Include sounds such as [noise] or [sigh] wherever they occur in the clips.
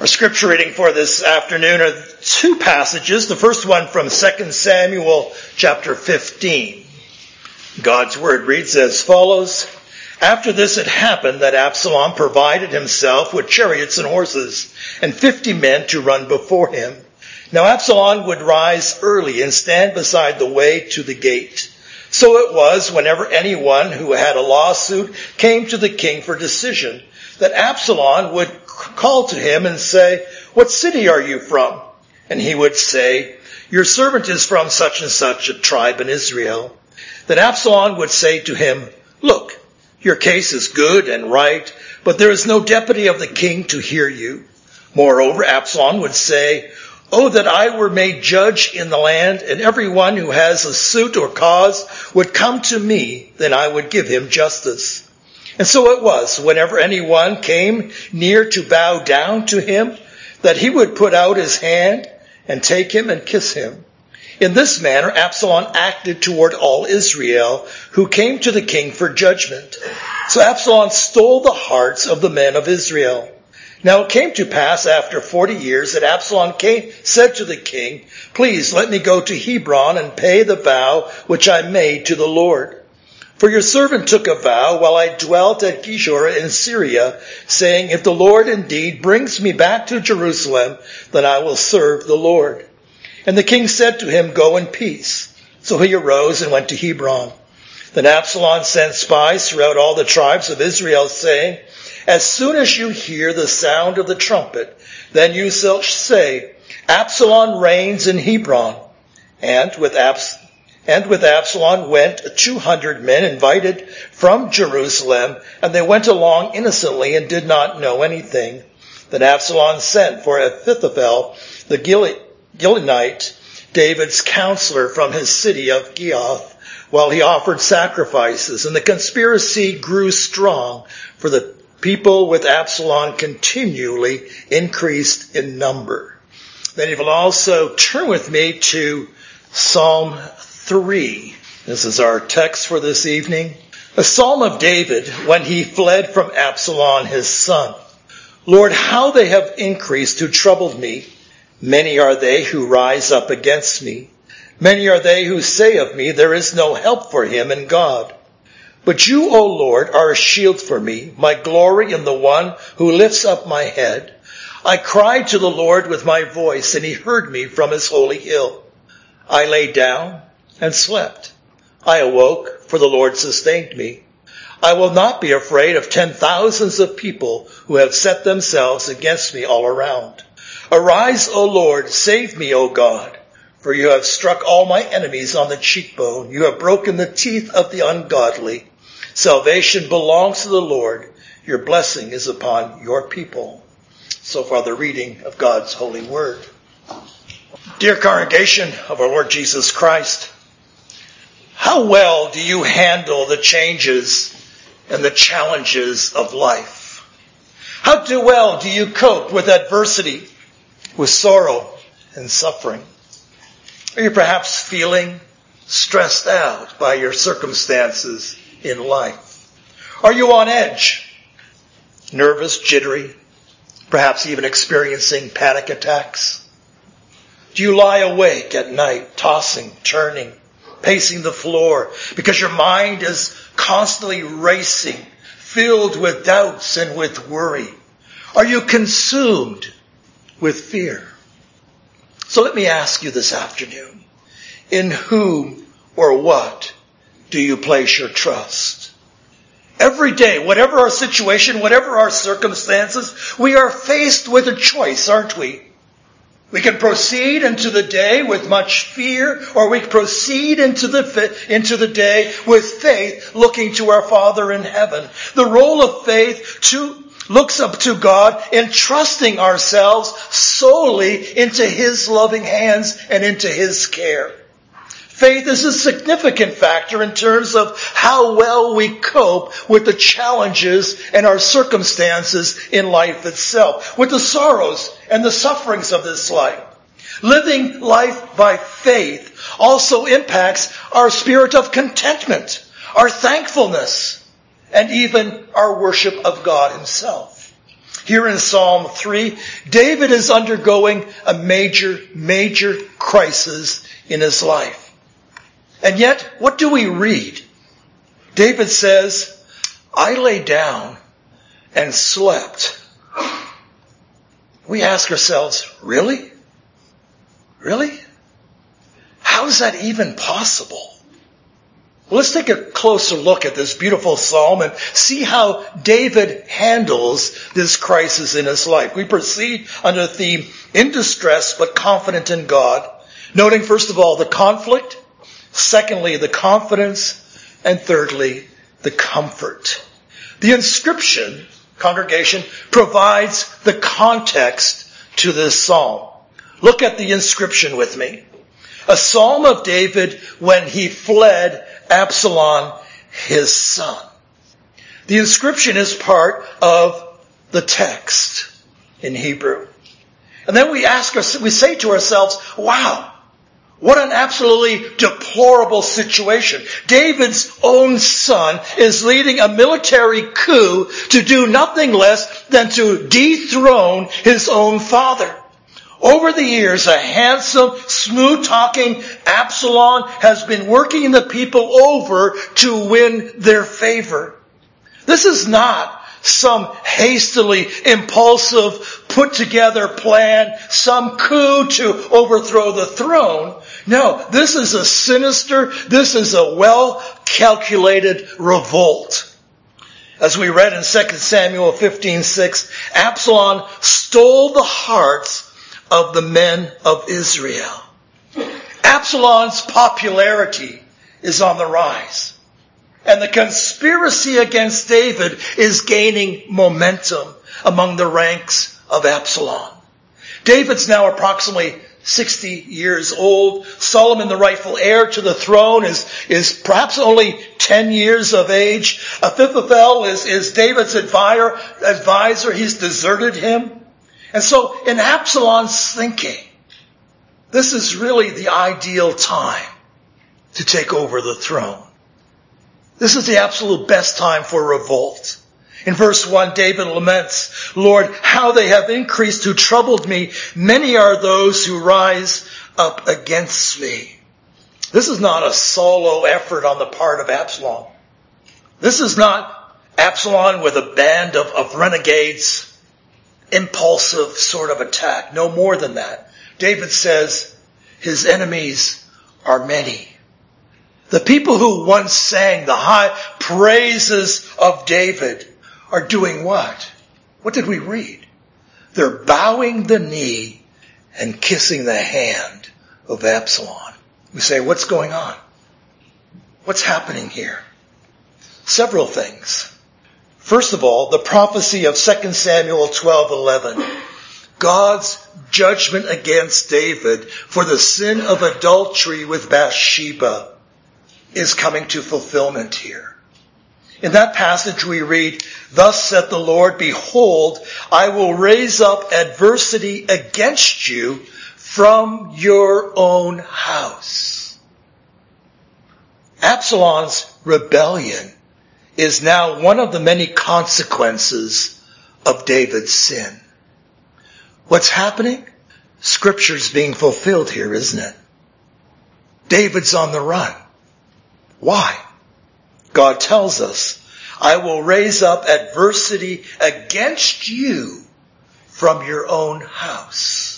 Our scripture reading for this afternoon are two passages. The first one from 2 Samuel chapter 15. God's word reads as follows. After this it happened that Absalom provided himself with chariots and horses and fifty men to run before him. Now Absalom would rise early and stand beside the way to the gate. So it was whenever anyone who had a lawsuit came to the king for decision that Absalom would call to him and say, What city are you from? And he would say, Your servant is from such and such a tribe in Israel. Then Absalom would say to him, Look, your case is good and right, but there is no deputy of the king to hear you. Moreover, Absalom would say, Oh, that I were made judge in the land, and everyone who has a suit or cause would come to me, then I would give him justice. And so it was, whenever anyone came near to bow down to him, that he would put out his hand and take him and kiss him. In this manner, Absalom acted toward all Israel who came to the king for judgment. So Absalom stole the hearts of the men of Israel. Now it came to pass after forty years that Absalom came, said to the king, Please let me go to Hebron and pay the vow which I made to the Lord. For your servant took a vow while I dwelt at Geshur in Syria, saying, If the Lord indeed brings me back to Jerusalem, then I will serve the Lord. And the king said to him, Go in peace. So he arose and went to Hebron. Then Absalom sent spies throughout all the tribes of Israel, saying, As soon as you hear the sound of the trumpet, then you shall say, Absalom reigns in Hebron. And with Abs- and with Absalom went 200 men invited from Jerusalem, and they went along innocently and did not know anything. Then Absalom sent for Ahithophel, the Gilonite, David's counselor from his city of Gibeath, while he offered sacrifices, and the conspiracy grew strong, for the people with Absalom continually increased in number. Then you will also turn with me to Psalm 3. This is our text for this evening. A psalm of David when he fled from Absalom his son. Lord, how they have increased who troubled me. Many are they who rise up against me. Many are they who say of me, there is no help for him in God. But you, O Lord, are a shield for me, my glory in the one who lifts up my head. I cried to the Lord with my voice, and he heard me from his holy hill. I lay down and slept. I awoke, for the Lord sustained me. I will not be afraid of ten thousands of people who have set themselves against me all around. Arise, O Lord, save me, O God, for you have struck all my enemies on the cheekbone. You have broken the teeth of the ungodly. Salvation belongs to the Lord. Your blessing is upon your people. So far the reading of God's holy word. Dear congregation of our Lord Jesus Christ, how well do you handle the changes and the challenges of life? How do well do you cope with adversity, with sorrow and suffering? Are you perhaps feeling stressed out by your circumstances in life? Are you on edge? Nervous, jittery, perhaps even experiencing panic attacks? Do you lie awake at night, tossing, turning, pacing the floor because your mind is constantly racing, filled with doubts and with worry? Are you consumed with fear? So let me ask you this afternoon, in whom or what do you place your trust? Every day, whatever our situation, whatever our circumstances, we are faced with a choice, aren't we? We can proceed into the day with much fear, or we proceed into the, into the day with faith, looking to our Father in heaven. The role of faith to, looks up to God, entrusting ourselves solely into His loving hands and into His care. Faith is a significant factor in terms of how well we cope with the challenges and our circumstances in life itself, with the sorrows and the sufferings of this life. Living life by faith also impacts our spirit of contentment, our thankfulness, and even our worship of God Himself. Here in Psalm 3, David is undergoing a major, major crisis in his life. And yet, what do we read? David says, I lay down and slept. We ask ourselves, really? Really? How is that even possible? Well, let's take a closer look at this beautiful psalm and see how David handles this crisis in his life. We proceed under the theme, in distress but confident in God, noting first of all the conflict, secondly the confidence, and thirdly the comfort. The inscription, congregation, provides the context to this psalm. Look at the inscription with me. A psalm of David when he fled Absalom, his son. The inscription is part of the text in Hebrew. And then we ask us, we say to ourselves, wow, what an absolutely deplorable situation. David's own son is leading a military coup to do nothing less than to dethrone his own father. Over the years, a handsome, smooth talking Absalom has been working the people over to win their favor. This is not some hastily impulsive put together plan, some coup to overthrow the throne. No, this is a sinister, this is a well calculated revolt. As we read in 2 Samuel 15:6, Absalom stole the hearts of the men of Israel. Absalom's popularity is on the rise. And the conspiracy against David is gaining momentum among the ranks of Absalom. David's now approximately 60 years old. Solomon, the rightful heir to the throne, is, is perhaps only 10 years of age. Ahithophel is, is David's advisor, advisor. He's deserted him. And so in Absalom's thinking, this is really the ideal time to take over the throne. This is the absolute best time for revolt. In verse 1, David laments, Lord, how they have increased who troubled me. Many are those who rise up against me. This is not a solo effort on the part of Absalom. This is not Absalom with a band of, of renegades impulsive sort of attack. No more than that. David says his enemies are many. The people who once sang the high praises of David are doing what? What did we read? They're bowing the knee and kissing the hand of Absalom. We say, what's going on? What's happening here? Several things. First of all, the prophecy of 2 Samuel 12:11. God's judgment against David for the sin of adultery with Bathsheba is coming to fulfillment here. In that passage we read, Thus saith the Lord, Behold, I will raise up adversity against you from your own house. Absalom's rebellion is now one of the many consequences of David's sin. What's happening? Scripture's being fulfilled here, isn't it? David's on the run. Why? God tells us, I will raise up adversity against you from your own house.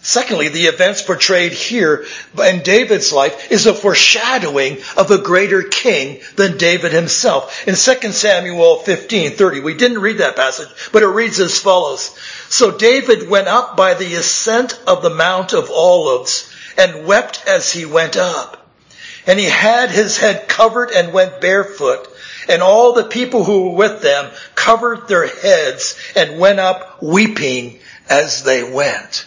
Secondly, the events portrayed here in David's life is a foreshadowing of a greater king than David himself. In 2 Samuel 15:30, we didn't read that passage, but it reads as follows. So David went up by the ascent of the Mount of Olives and wept as he went up. And he had his head covered and went barefoot. And all the people who were with them covered their heads and went up weeping as they went.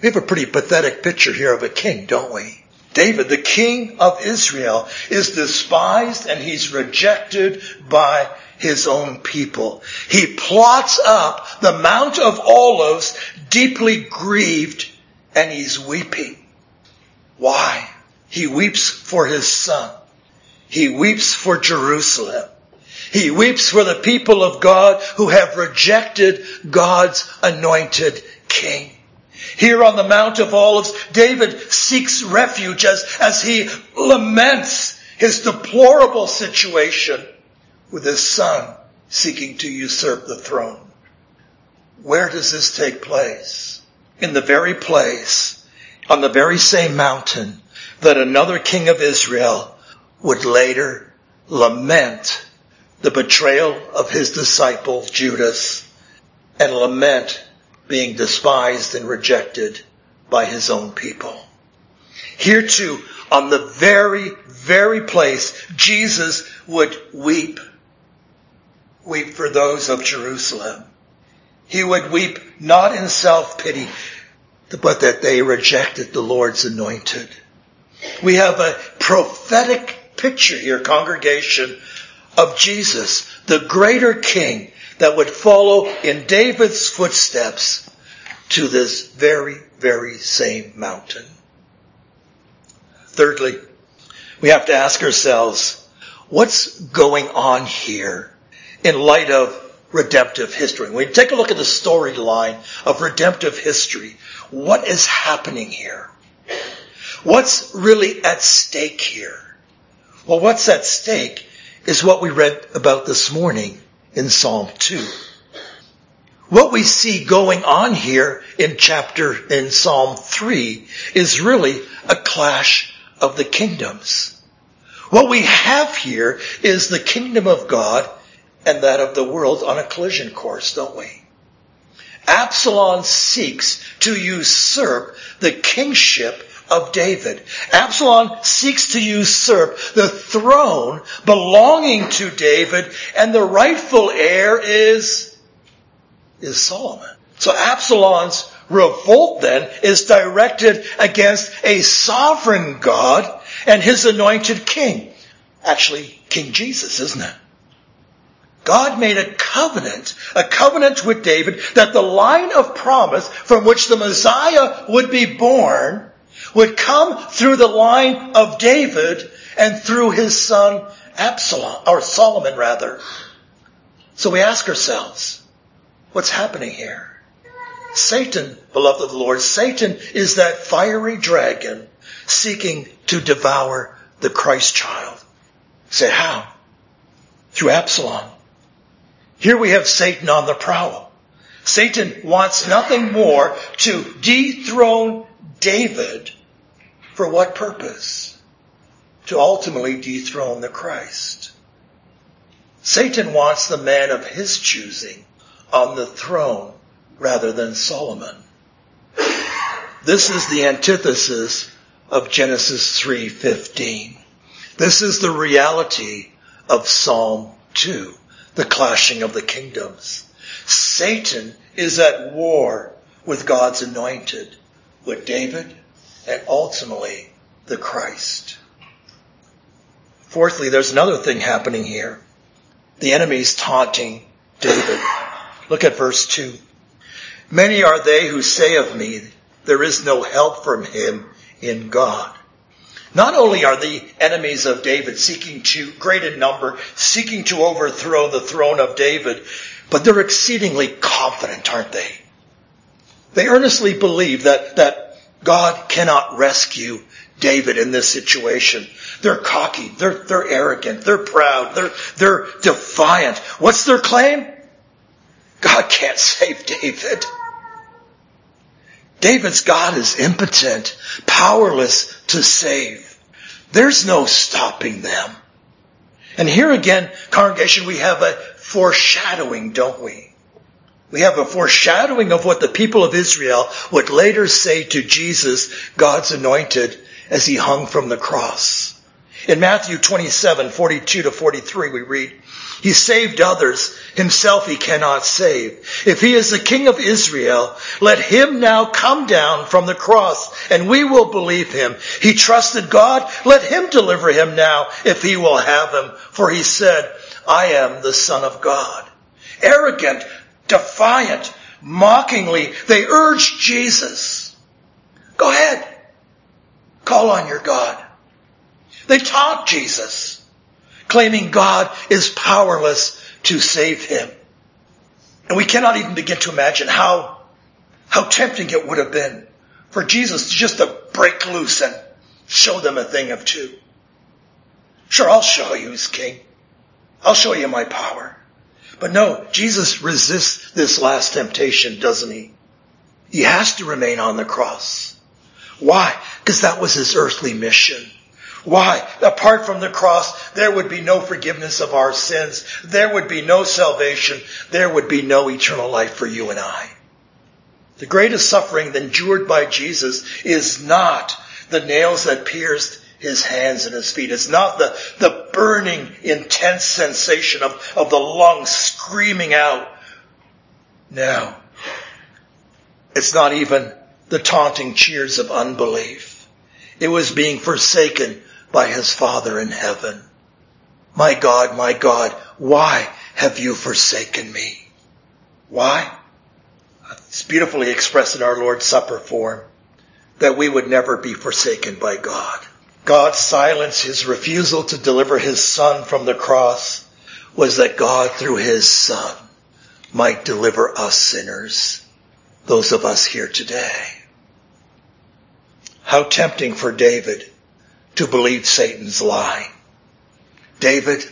We have a pretty pathetic picture here of a king, don't we? David, the king of Israel, is despised and he's rejected by his own people. He plots up the Mount of Olives, deeply grieved, and he's weeping. Why? He weeps for his son. He weeps for Jerusalem. He weeps for the people of God who have rejected God's anointed king. Here on the Mount of Olives, David seeks refuge as, as he laments his deplorable situation with his son seeking to usurp the throne. Where does this take place? In the very place, on the very same mountain that another king of Israel would later lament the betrayal of his disciple Judas and lament being despised and rejected by his own people. Here too, on the very, very place, Jesus would weep. Weep for those of Jerusalem. He would weep not in self-pity, but that they rejected the Lord's anointed. We have a prophetic picture here, congregation, of Jesus, the greater king that would follow in David's footsteps to this very, very same mountain. Thirdly, we have to ask ourselves, what's going on here in light of redemptive history? When we take a look at the storyline of redemptive history, what is happening here? What's really at stake here? Well, what's at stake is what we read about this morning in Psalm 2. What we see going on here in chapter, in Psalm 3 is really a clash of the kingdoms. What we have here is the kingdom of God and that of the world on a collision course, don't we? Absalom seeks to usurp the kingship of David. Absalom seeks to usurp the throne belonging to David and the rightful heir is, is Solomon. So Absalom's revolt then is directed against a sovereign God and his anointed king. Actually, King Jesus, isn't it? God made a covenant, a covenant with David that the line of promise from which the Messiah would be born would come through the line of David and through his son Absalom, or Solomon rather. So we ask ourselves, what's happening here? Satan, beloved of the Lord, Satan is that fiery dragon seeking to devour the Christ child. Say how? Through Absalom. Here we have Satan on the prowl. Satan wants nothing more to dethrone David for what purpose? To ultimately dethrone the Christ. Satan wants the man of his choosing on the throne rather than Solomon. This is the antithesis of Genesis 3:15. This is the reality of Psalm 2, the clashing of the kingdoms. Satan is at war with God's anointed, with David and ultimately the Christ. Fourthly, there's another thing happening here. The enemy's taunting David. Look at verse 2. Many are they who say of me, there is no help from him in God. Not only are the enemies of David seeking to, great in number, seeking to overthrow the throne of David, but they're exceedingly confident, aren't they? They earnestly believe that, that God cannot rescue David in this situation. They're cocky, they're, they're arrogant, they're proud, they're, they're defiant. What's their claim? God can't save David. David's God is impotent, powerless to save. There's no stopping them. And here again, congregation, we have a foreshadowing, don't we? We have a foreshadowing of what the people of Israel would later say to Jesus, God's anointed, as he hung from the cross. In Matthew 27, 42 to 43, we read, He saved others, himself he cannot save. If he is the king of Israel, let him now come down from the cross, and we will believe him. He trusted God, let him deliver him now, if he will have him. For he said, I am the son of God. Arrogant, defiant, mockingly, they urged Jesus. Go ahead. Call on your God. They taunt Jesus. claiming God is powerless to save him. And we cannot even begin to imagine how, how tempting it would have been for Jesus just to break loose and show them a thing of two. Sure, I'll show you as king. I'll show you my power. But no, Jesus resists this last temptation, doesn't he? He has to remain on the cross. Why? Because that was his earthly mission. Why? Apart from the cross, there would be no forgiveness of our sins. There would be no salvation. There would be no eternal life for you and I. The greatest suffering endured by Jesus is not the nails that pierced his hands and his feet. It's not the, the burning, intense sensation of, of the lungs screaming out. No. It's not even the taunting cheers of unbelief. It was being forsaken by his Father in heaven. My God, my God, why have you forsaken me? Why? It's beautifully expressed in our Lord's Supper form that we would never be forsaken by God. God's silence, his refusal to deliver his son from the cross was that God through his son might deliver us sinners, those of us here today. How tempting for David to believe Satan's lie. David,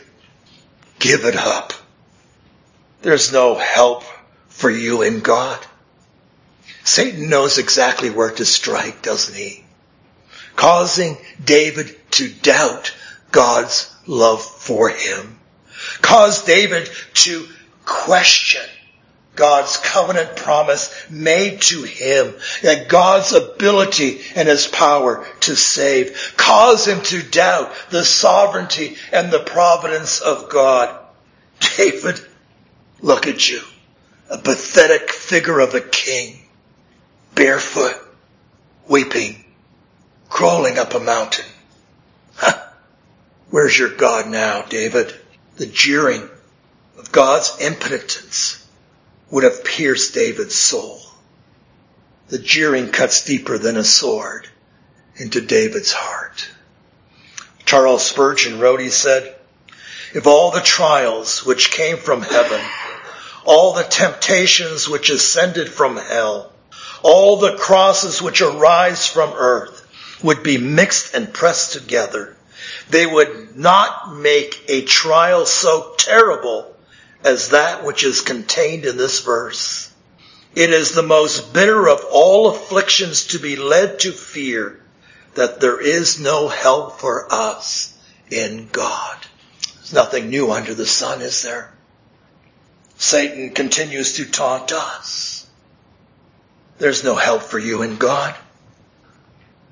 give it up. There's no help for you in God. Satan knows exactly where to strike, doesn't he? Causing David to doubt God's love for him. Cause David to question God's covenant promise made to him and God's ability and his power to save. Cause him to doubt the sovereignty and the providence of God. [laughs] David, look at you. A pathetic figure of a king. Barefoot. Weeping. Crawling up a mountain. Huh. Where's your God now, David? The jeering of God's impotence would have pierced David's soul. The jeering cuts deeper than a sword into David's heart. Charles Spurgeon wrote, he said, if all the trials which came from heaven, all the temptations which ascended from hell, all the crosses which arise from earth would be mixed and pressed together, they would not make a trial so terrible as that which is contained in this verse. It is the most bitter of all afflictions to be led to fear that there is no help for us in God. There's nothing new under the sun, is there? Satan continues to taunt us. There's no help for you in God.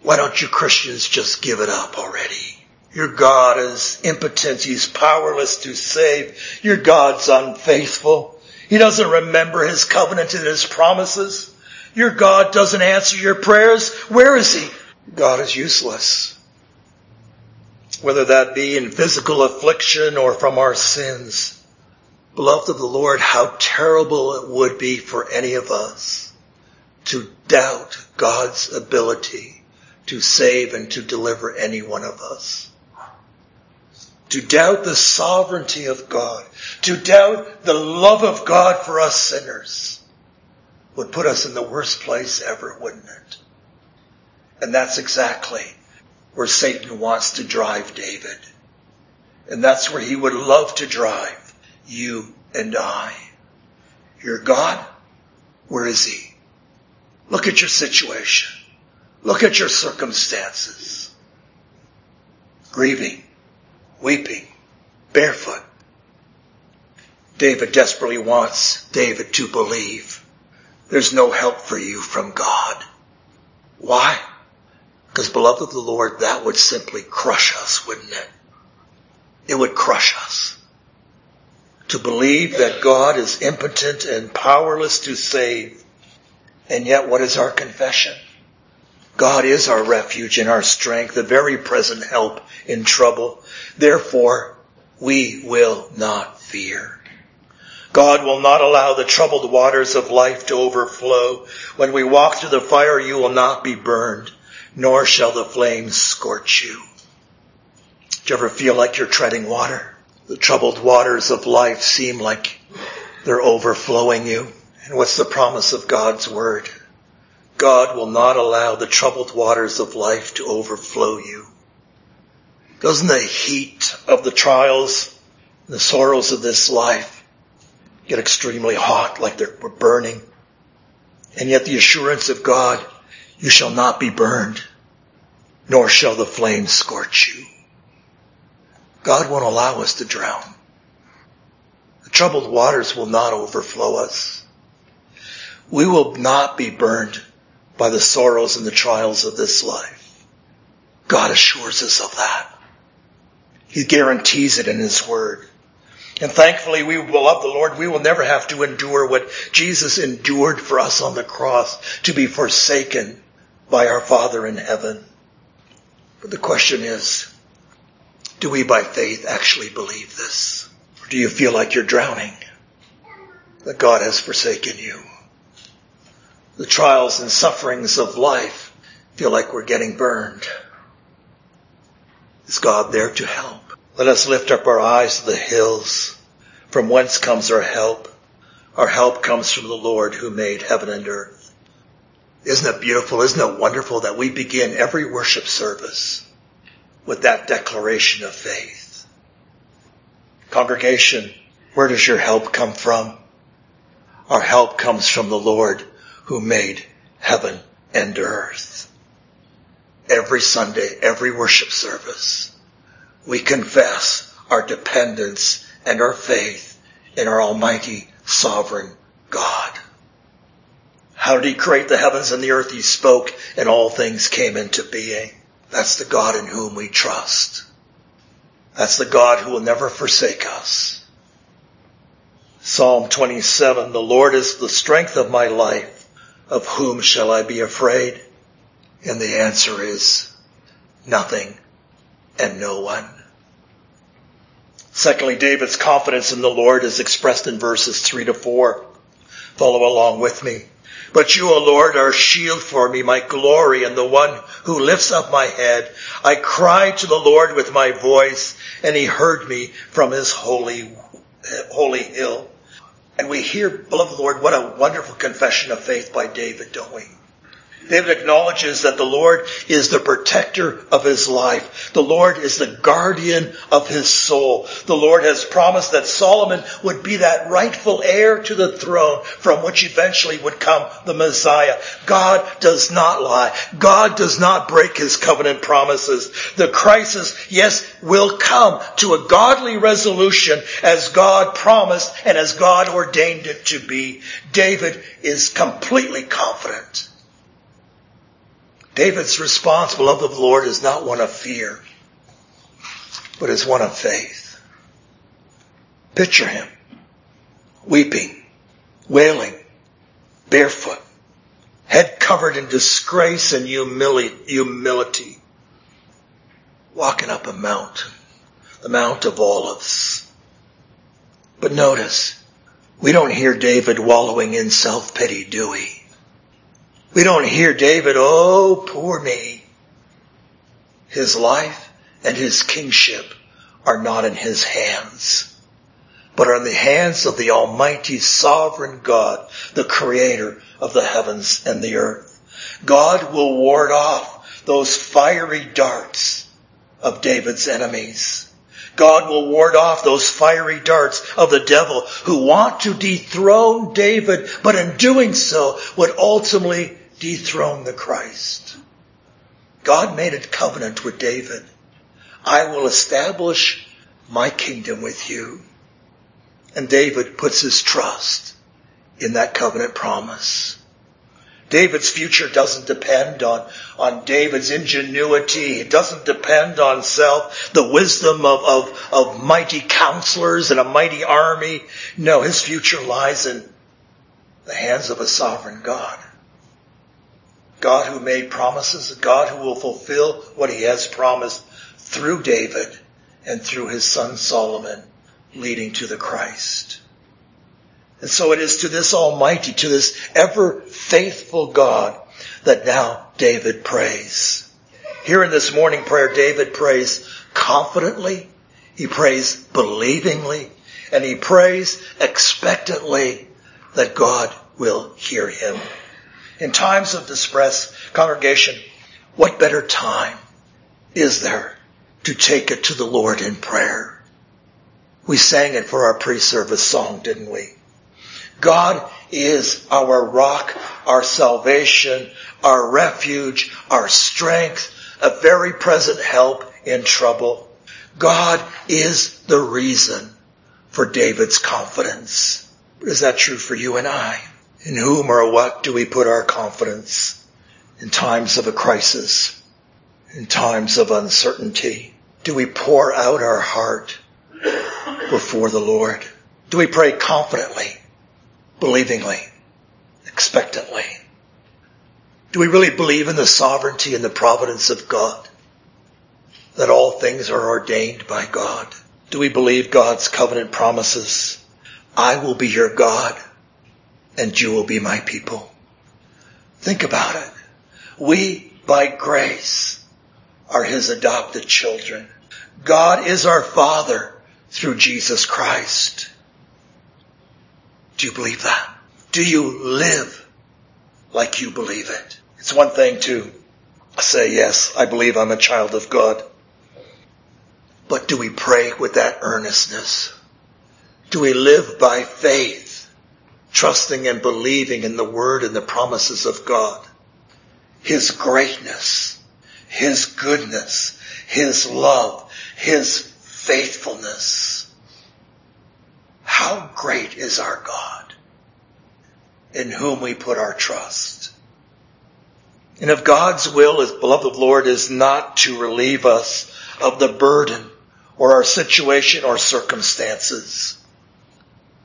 Why don't you Christians just give it up already? Your God is impotent. He's powerless to save. Your God's unfaithful. He doesn't remember his covenant and his promises. Your God doesn't answer your prayers. Where is he? God is useless. Whether that be in physical affliction or from our sins. Beloved of the Lord, how terrible it would be for any of us to doubt God's ability to save and to deliver any one of us to doubt the sovereignty of God, to doubt the love of God for us sinners would put us in the worst place ever, wouldn't it? And that's exactly where Satan wants to drive David. And that's where he would love to drive you and I. Your God, where is he? Look at your situation. Look at your circumstances. Grieving weeping, barefoot. David desperately wants David to believe there's no help for you from God. Why? Because beloved of the Lord, that would simply crush us, wouldn't it? It would crush us. To believe that God is impotent and powerless to save. And yet what is our confession? God is our refuge and our strength, the very present help in trouble. Therefore, we will not fear. God will not allow the troubled waters of life to overflow. When we walk through the fire, you will not be burned, nor shall the flames scorch you. Do you ever feel like you're treading water? The troubled waters of life seem like they're overflowing you. And what's the promise of God's word? God will not allow the troubled waters of life to overflow you. Doesn't the heat of the trials, the sorrows of this life get extremely hot like they're burning? And yet the assurance of God, you shall not be burned, nor shall the flames scorch you. God won't allow us to drown. The troubled waters will not overflow us. We will not be burned by the sorrows and the trials of this life. God assures us of that. He guarantees it in His Word. And thankfully we will love the Lord. We will never have to endure what Jesus endured for us on the cross to be forsaken by our Father in heaven. But the question is, do we by faith actually believe this? Or do you feel like you're drowning? That God has forsaken you? The trials and sufferings of life feel like we're getting burned. Is God there to help? Let us lift up our eyes to the hills. From whence comes our help? Our help comes from the Lord who made heaven and earth. Isn't it beautiful? Isn't it wonderful that we begin every worship service with that declaration of faith? Congregation, where does your help come from? Our help comes from the Lord who made heaven and earth. Every Sunday, every worship service, we confess our dependence and our faith in our almighty sovereign God. How did he create the heavens and the earth? He spoke and all things came into being. That's the God in whom we trust. That's the God who will never forsake us. Psalm 27, the Lord is the strength of my life. Of whom shall I be afraid? And the answer is nothing and no one. Secondly, David's confidence in the Lord is expressed in verses three to four. Follow along with me. But you, O Lord, are a shield for me, my glory, and the one who lifts up my head. I cried to the Lord with my voice, and he heard me from his holy, holy hill. And we hear, beloved Lord, what a wonderful confession of faith by David, don't we? David acknowledges that the Lord is the protector of his life. The Lord is the guardian of his soul. The Lord has promised that Solomon would be that rightful heir to the throne from which eventually would come the Messiah. God does not lie. God does not break his covenant promises. The crisis, yes, will come to a godly resolution as God promised and as God ordained it to be. David is completely confident David's response, beloved of the Lord, is not one of fear, but is one of faith. Picture him weeping, wailing, barefoot, head covered in disgrace and humility, walking up a mountain, the Mount of Olives. But notice, we don't hear David wallowing in self-pity, do we? We don't hear David, oh, poor me. His life and his kingship are not in his hands, but are in the hands of the Almighty Sovereign God, the Creator of the heavens and the earth. God will ward off those fiery darts of David's enemies. God will ward off those fiery darts of the devil who want to dethrone David, but in doing so would ultimately dethrone the Christ. God made a covenant with David. I will establish my kingdom with you. And David puts his trust in that covenant promise. David's future doesn't depend on, on David's ingenuity. It doesn't depend on self, the wisdom of, of, of mighty counselors and a mighty army. No, his future lies in the hands of a sovereign God. God who made promises, God who will fulfill what he has promised through David and through his son Solomon, leading to the Christ. And so it is to this Almighty, to this ever faithful God that now David prays. Here in this morning prayer, David prays confidently He prays believingly and he prays expectantly that God will hear him. In times of distress, congregation, what better time is there to take it to the Lord in prayer? We sang it for our pre-service song, didn't we? God is our rock, our salvation, our refuge, our strength, a very present help in trouble. God is the reason for David's confidence. Is that true for you and I? In whom or what do we put our confidence in times of a crisis, in times of uncertainty? Do we pour out our heart before the Lord? Do we pray confidently, believingly, expectantly? Do we really believe in the sovereignty and the providence of God? That all things are ordained by God? Do we believe God's covenant promises? I will be your God and you will be my people. Think about it. We, by grace, are his adopted children. God is our Father through Jesus Christ. Do you believe that? Do you live like you believe it? It's one thing to say, yes, I believe I'm a child of God. But do we pray with that earnestness? Do we live by faith, trusting and believing in the word and the promises of God? His greatness, His goodness, His love, His faithfulness. How great is our God in whom we put our trust. And if God's will, as beloved Lord, is not to relieve us of the burden or our situation or circumstances,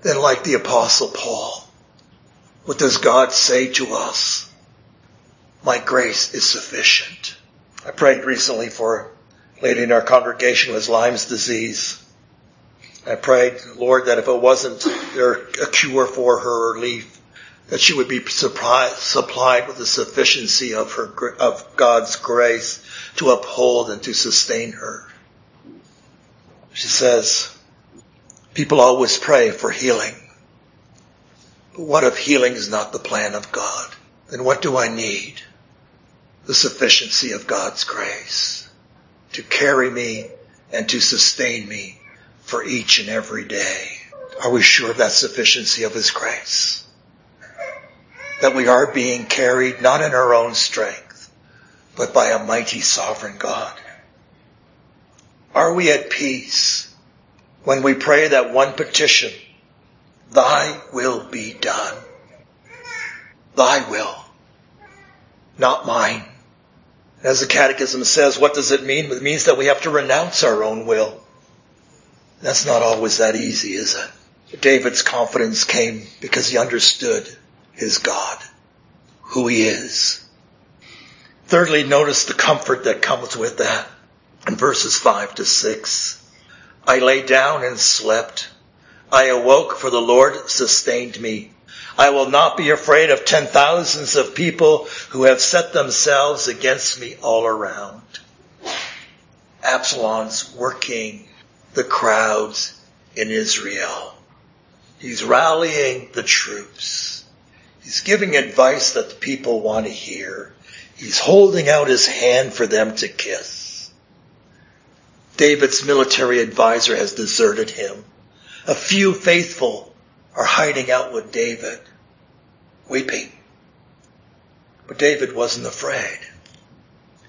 then like the apostle Paul, what does God say to us? My grace is sufficient. I prayed recently for a lady in our congregation with Lyme's disease. I prayed, Lord, that if it wasn't there a cure for her relief, that she would be supplied with the sufficiency of her, of God's grace to uphold and to sustain her. She says, people always pray for healing. But what if healing is not the plan of God? Then what do I need? The sufficiency of God's grace to carry me and to sustain me for each and every day. Are we sure of that sufficiency of His grace? That we are being carried not in our own strength, but by a mighty sovereign God. Are we at peace when we pray that one petition, thy will be done? Thy will, not mine. As the catechism says, what does it mean? It means that we have to renounce our own will. That's not always that easy, is it? David's confidence came because he understood his God, who he is. Thirdly, notice the comfort that comes with that in verses 5 to 6. I lay down and slept. I awoke for the Lord sustained me. I will not be afraid of ten thousands of people who have set themselves against me all around. Absalom's working the crowds in Israel. He's rallying the troops. He's giving advice that the people want to hear. He's holding out his hand for them to kiss. David's military advisor has deserted him. A few faithful are hiding out with David, weeping. But David wasn't afraid.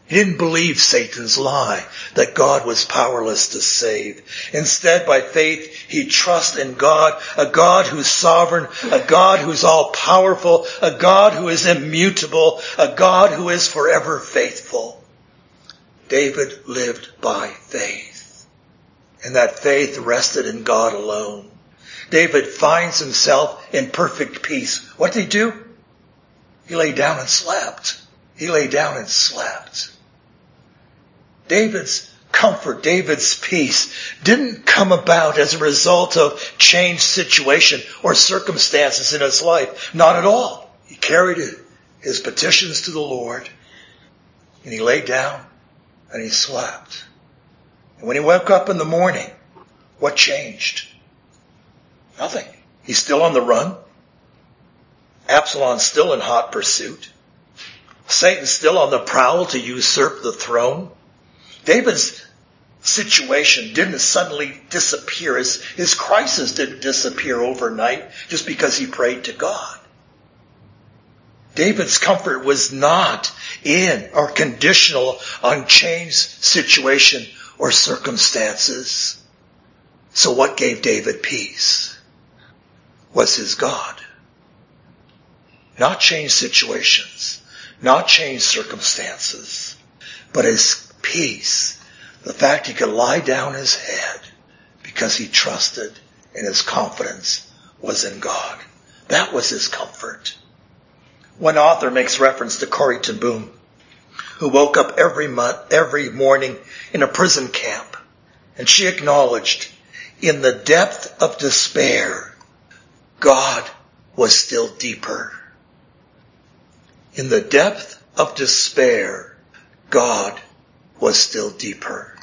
He didn't believe Satan's lie that God was powerless to save. Instead, by faith, he trusts in God, a God who's sovereign, a God who's all powerful, a God who is immutable, a God who is forever faithful. David lived by faith. And that faith rested in God alone. David finds himself in perfect peace. What did he do? He lay down and slept. He lay down and slept. David's comfort, David's peace didn't come about as a result of changed situation or circumstances in his life. Not at all. He carried his petitions to the Lord and he lay down and he slept. And when he woke up in the morning, What changed? Nothing. He's still on the run. Absalom's still in hot pursuit. Satan's still on the prowl to usurp the throne. David's situation didn't suddenly disappear. His, his crisis didn't disappear overnight just because he prayed to God. David's comfort was not in or conditional on changed situation or circumstances. So what gave David peace was his God. Not changed situations, not change circumstances, but his peace. The fact he could lie down his head because he trusted and his confidence was in God. That was his comfort. One author makes reference to Corrie ten Boom, who woke up every month, every morning in a prison camp, and she acknowledged, in the depth of despair, God was still deeper. In the depth of despair, God was still deeper.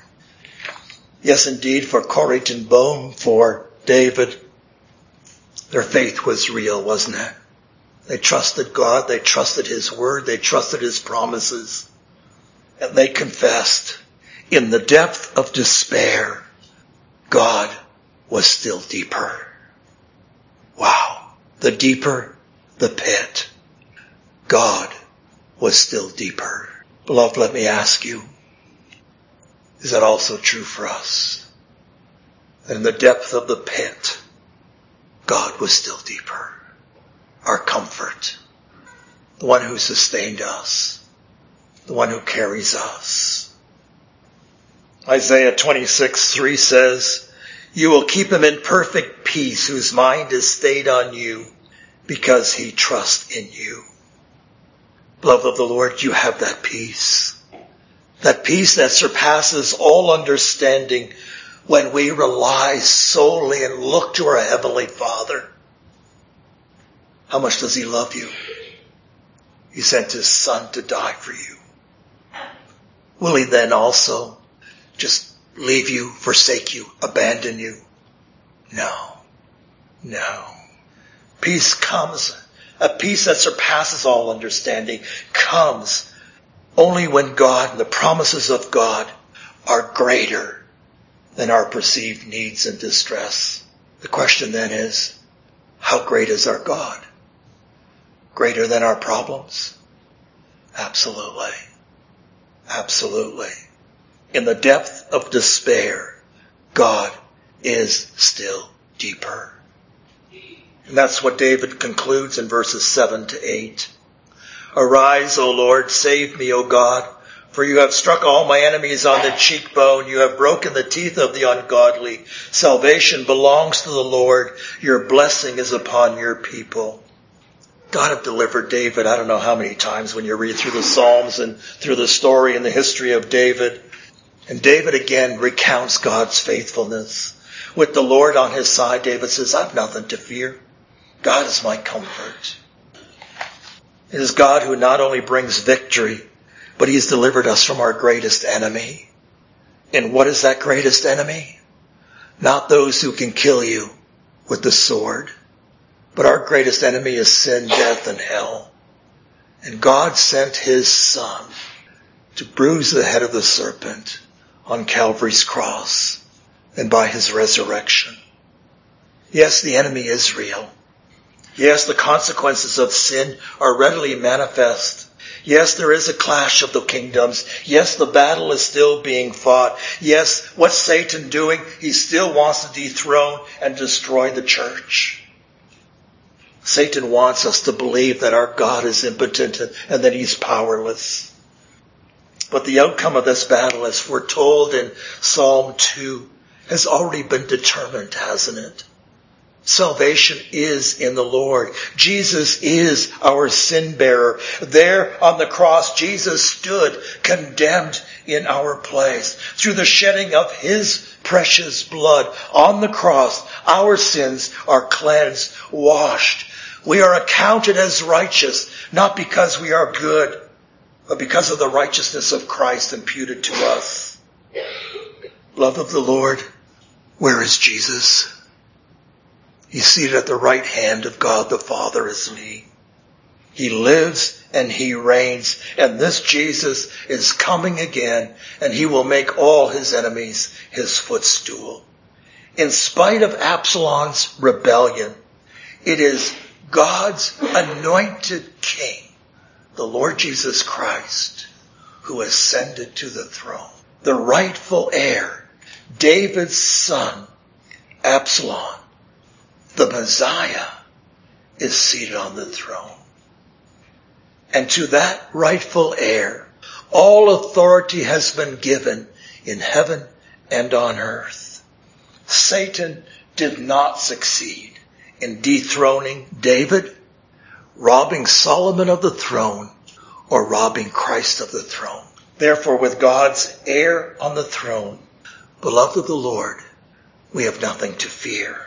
Yes, indeed, for Corrie ten for David, their faith was real, wasn't it? They trusted God. They trusted His Word. They trusted His promises. And they confessed in the depth of despair, God was still deeper. Wow. The deeper the pit, God was still deeper. Beloved, let me ask you, is that also true for us? In the depth of the pit, God was still deeper our comfort, the one who sustained us, the one who carries us. Isaiah 26, 3 says, You will keep him in perfect peace whose mind is stayed on you because he trusts in you. Love of the Lord, you have that peace. That peace that surpasses all understanding when we rely solely and look to our Heavenly Father. How much does he love you? He sent his son to die for you. Will he then also just leave you, forsake you, abandon you? No. No. Peace comes, a peace that surpasses all understanding comes only when God and the promises of God are greater than our perceived needs and distress. The question then is, how great is our God? greater than our problems? Absolutely. Absolutely. In the depth of despair, God is still deeper. And that's what David concludes in verses 7 to 8. Arise, O Lord, save me, O God, for you have struck all my enemies on the cheekbone. You have broken the teeth of the ungodly. Salvation belongs to the Lord. Your blessing is upon your people. God have delivered David, I don't know how many times when you read through the Psalms and through the story and the history of David. And David again recounts God's faithfulness. With the Lord on his side, David says, I've nothing to fear. God is my comfort. It is God who not only brings victory, but he has delivered us from our greatest enemy. And what is that greatest enemy? Not those who can kill you with the sword but our greatest enemy is sin, death, and hell. And God sent his son to bruise the head of the serpent on Calvary's cross and by his resurrection. Yes, the enemy is real. Yes, the consequences of sin are readily manifest. Yes, there is a clash of the kingdoms. Yes, the battle is still being fought. Yes, what's Satan doing? He still wants to dethrone and destroy the church. Satan wants us to believe that our God is impotent and that he's powerless. But the outcome of this battle, as foretold in Psalm 2, has already been determined, hasn't it? Salvation is in the Lord. Jesus is our sin bearer. There on the cross, Jesus stood condemned in our place. Through the shedding of His precious blood on the cross, our sins are cleansed, washed, we are accounted as righteous, not because we are good, but because of the righteousness of Christ imputed to us. Love of the Lord, Where is Jesus? He's seated at the right hand of God the Father, isn't he? He lives and he reigns and this Jesus is coming again and he will make all his enemies his footstool. In spite of Absalom's rebellion, it is God's anointed king, the Lord Jesus Christ, who ascended to the throne. The rightful heir, David's son, Absalom, the Messiah, is seated on the throne. And to that rightful heir, all authority has been given in heaven and on earth. Satan did not succeed in dethroning David, robbing Solomon of the throne, or robbing Christ of the throne. Therefore, with God's heir on the throne, beloved of the Lord, we have nothing to fear.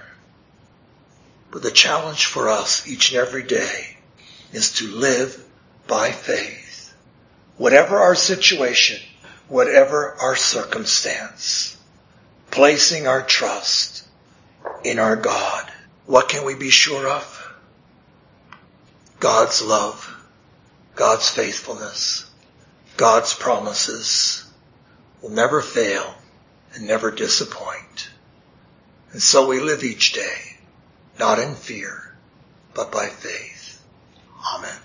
But the challenge for us each and every day is to live by faith. Whatever our situation, whatever our circumstance, placing our trust in our God. What can we be sure of? God's love, God's faithfulness, God's promises will never fail and never disappoint. And so we live each day, not in fear, but by faith. Amen.